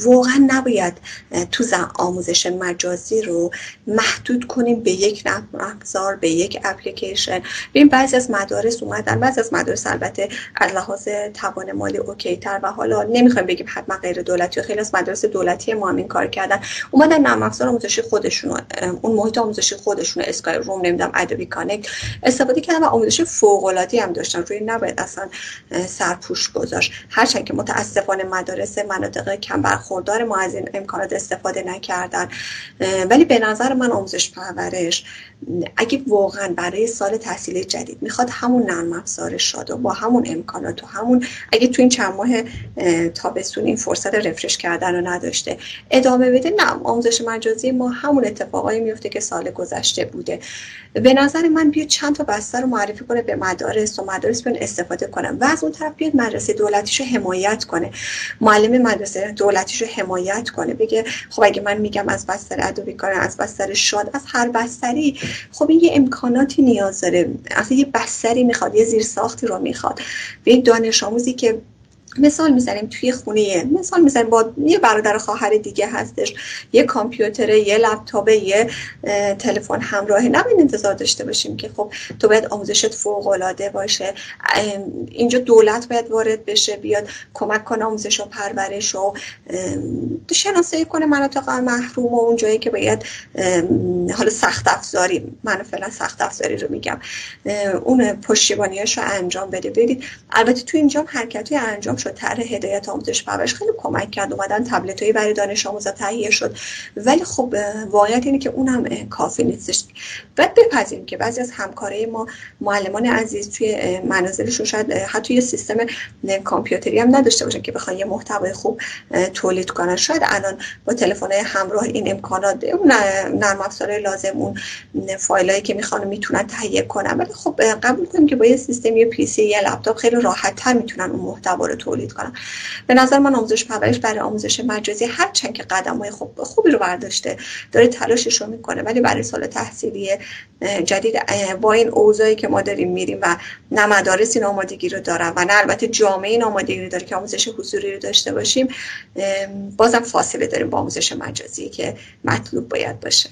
واقعا نباید تو آموزش مجازی رو محدود کنیم به یک ابزار به یک اپلیکیشن. ببین بعضی از مدارس اومدن بعضی از مدارس البته از لحاظ توان مالی OK تر و حالا نمی‌خوایم بگیم حتما غیر دولتی و خیلی از مدارس دولتی ما هم این کار کردن. اومدن نرم افزار آموزشی خودشون اون محیط آموزشی خودشون اسکای روم نمی‌دونم ادوبی کانکت استفاده کردن و آموزش فوق العاده هم داشتن. روی نباید اصلا سرپوش گذاشت. هرچند که متاسفانه مدارس مناطق کم برخوردار ما از این امکانات استفاده نکردن. ولی به نظر من آموزش پرورش اگه واقعا برای سال تحصیلی جدید می‌خواد همون نرم افزار شاد و با همون امکانات و همون اگه تو این چند ماه تابستون این فرصت رفرش کردن رو نداشته. ادامه بده نه آموزش مجازی ما همون اتفاقایی میفته که سال گذشته بوده. به نظر من بیاد چند تا بستر رو معرفی کنه به مدارس و مدارس بیان استفاده کنن و از اون طرف بیاد مدرسه دولتیشو حمایت کنه. معلم مدرسه دولتیشو حمایت کنه بگه خب اگه من میگم از بستر ادبی کارن از بستر شاد از هر بستری خب این یه امکاناتی نیاز داره. اصلا یه بستری می‌خواد یه زیر ساختی رو می‌خواد. به دانش آموزی که مثال می‌زنیم توی خونه مثال می‌زنیم با یه برادر خواهر دیگه هستش یه کامپیوتر یه لپتاپ یه تلفن همراهی نباید انتظار داشته باشیم که خب تو باید آموزشت فوق العاده باشه اینجا دولت باید وارد بشه بیاد کمک کنه آموزش و پرورش و شناسایی کنه مناطق محروم و اون جایی که باید حالا سخت افزاری من فعلا سخت افزاری رو میگم اون پشتیبانیاش رو انجام بده. برید البته تو اینجا حرکتی انجام شد طرح هدایت آموزش پرورش خیلی کمک کرد. اومدن تبلت هایی برای دانش آموزا تهیه شد. ولی خب واقعیت اینه که اونم کافی نیستش. باید بپذیریم که بعضی از همکارای ما معلمان عزیز توی منازلشون شاید حتی یه سیستم کامپیوتری هم نداشته باشن که بخوان یه محتوای خوب تولید کنن. شاید الان با تلفن همراه این امکانات اون نرم افزار لازم اون فایلایی که می‌خوان می‌تونن تهیه کنن. ولی خب قبول کنیم که با یه سیستم یه PC یا لپتاپ خیلی راحت تر می‌تونن اون محتوا رو کنن به نظر من آموزش پرورش برای آموزش مجازی هر چند که قدم های خوب خوبی رو برداشته داره تلاشش رو می‌کنه. ولی برای سال تحصیلی جدید با این اوضاعی که ما داریم میریم و نه مدارس این آمادگی رو دارن و نه البته جامعه این آمادگی رو داره که آموزش حضوری رو داشته باشیم بازم فاصله داریم با آموزش مجازی که مطلوب باید باشه.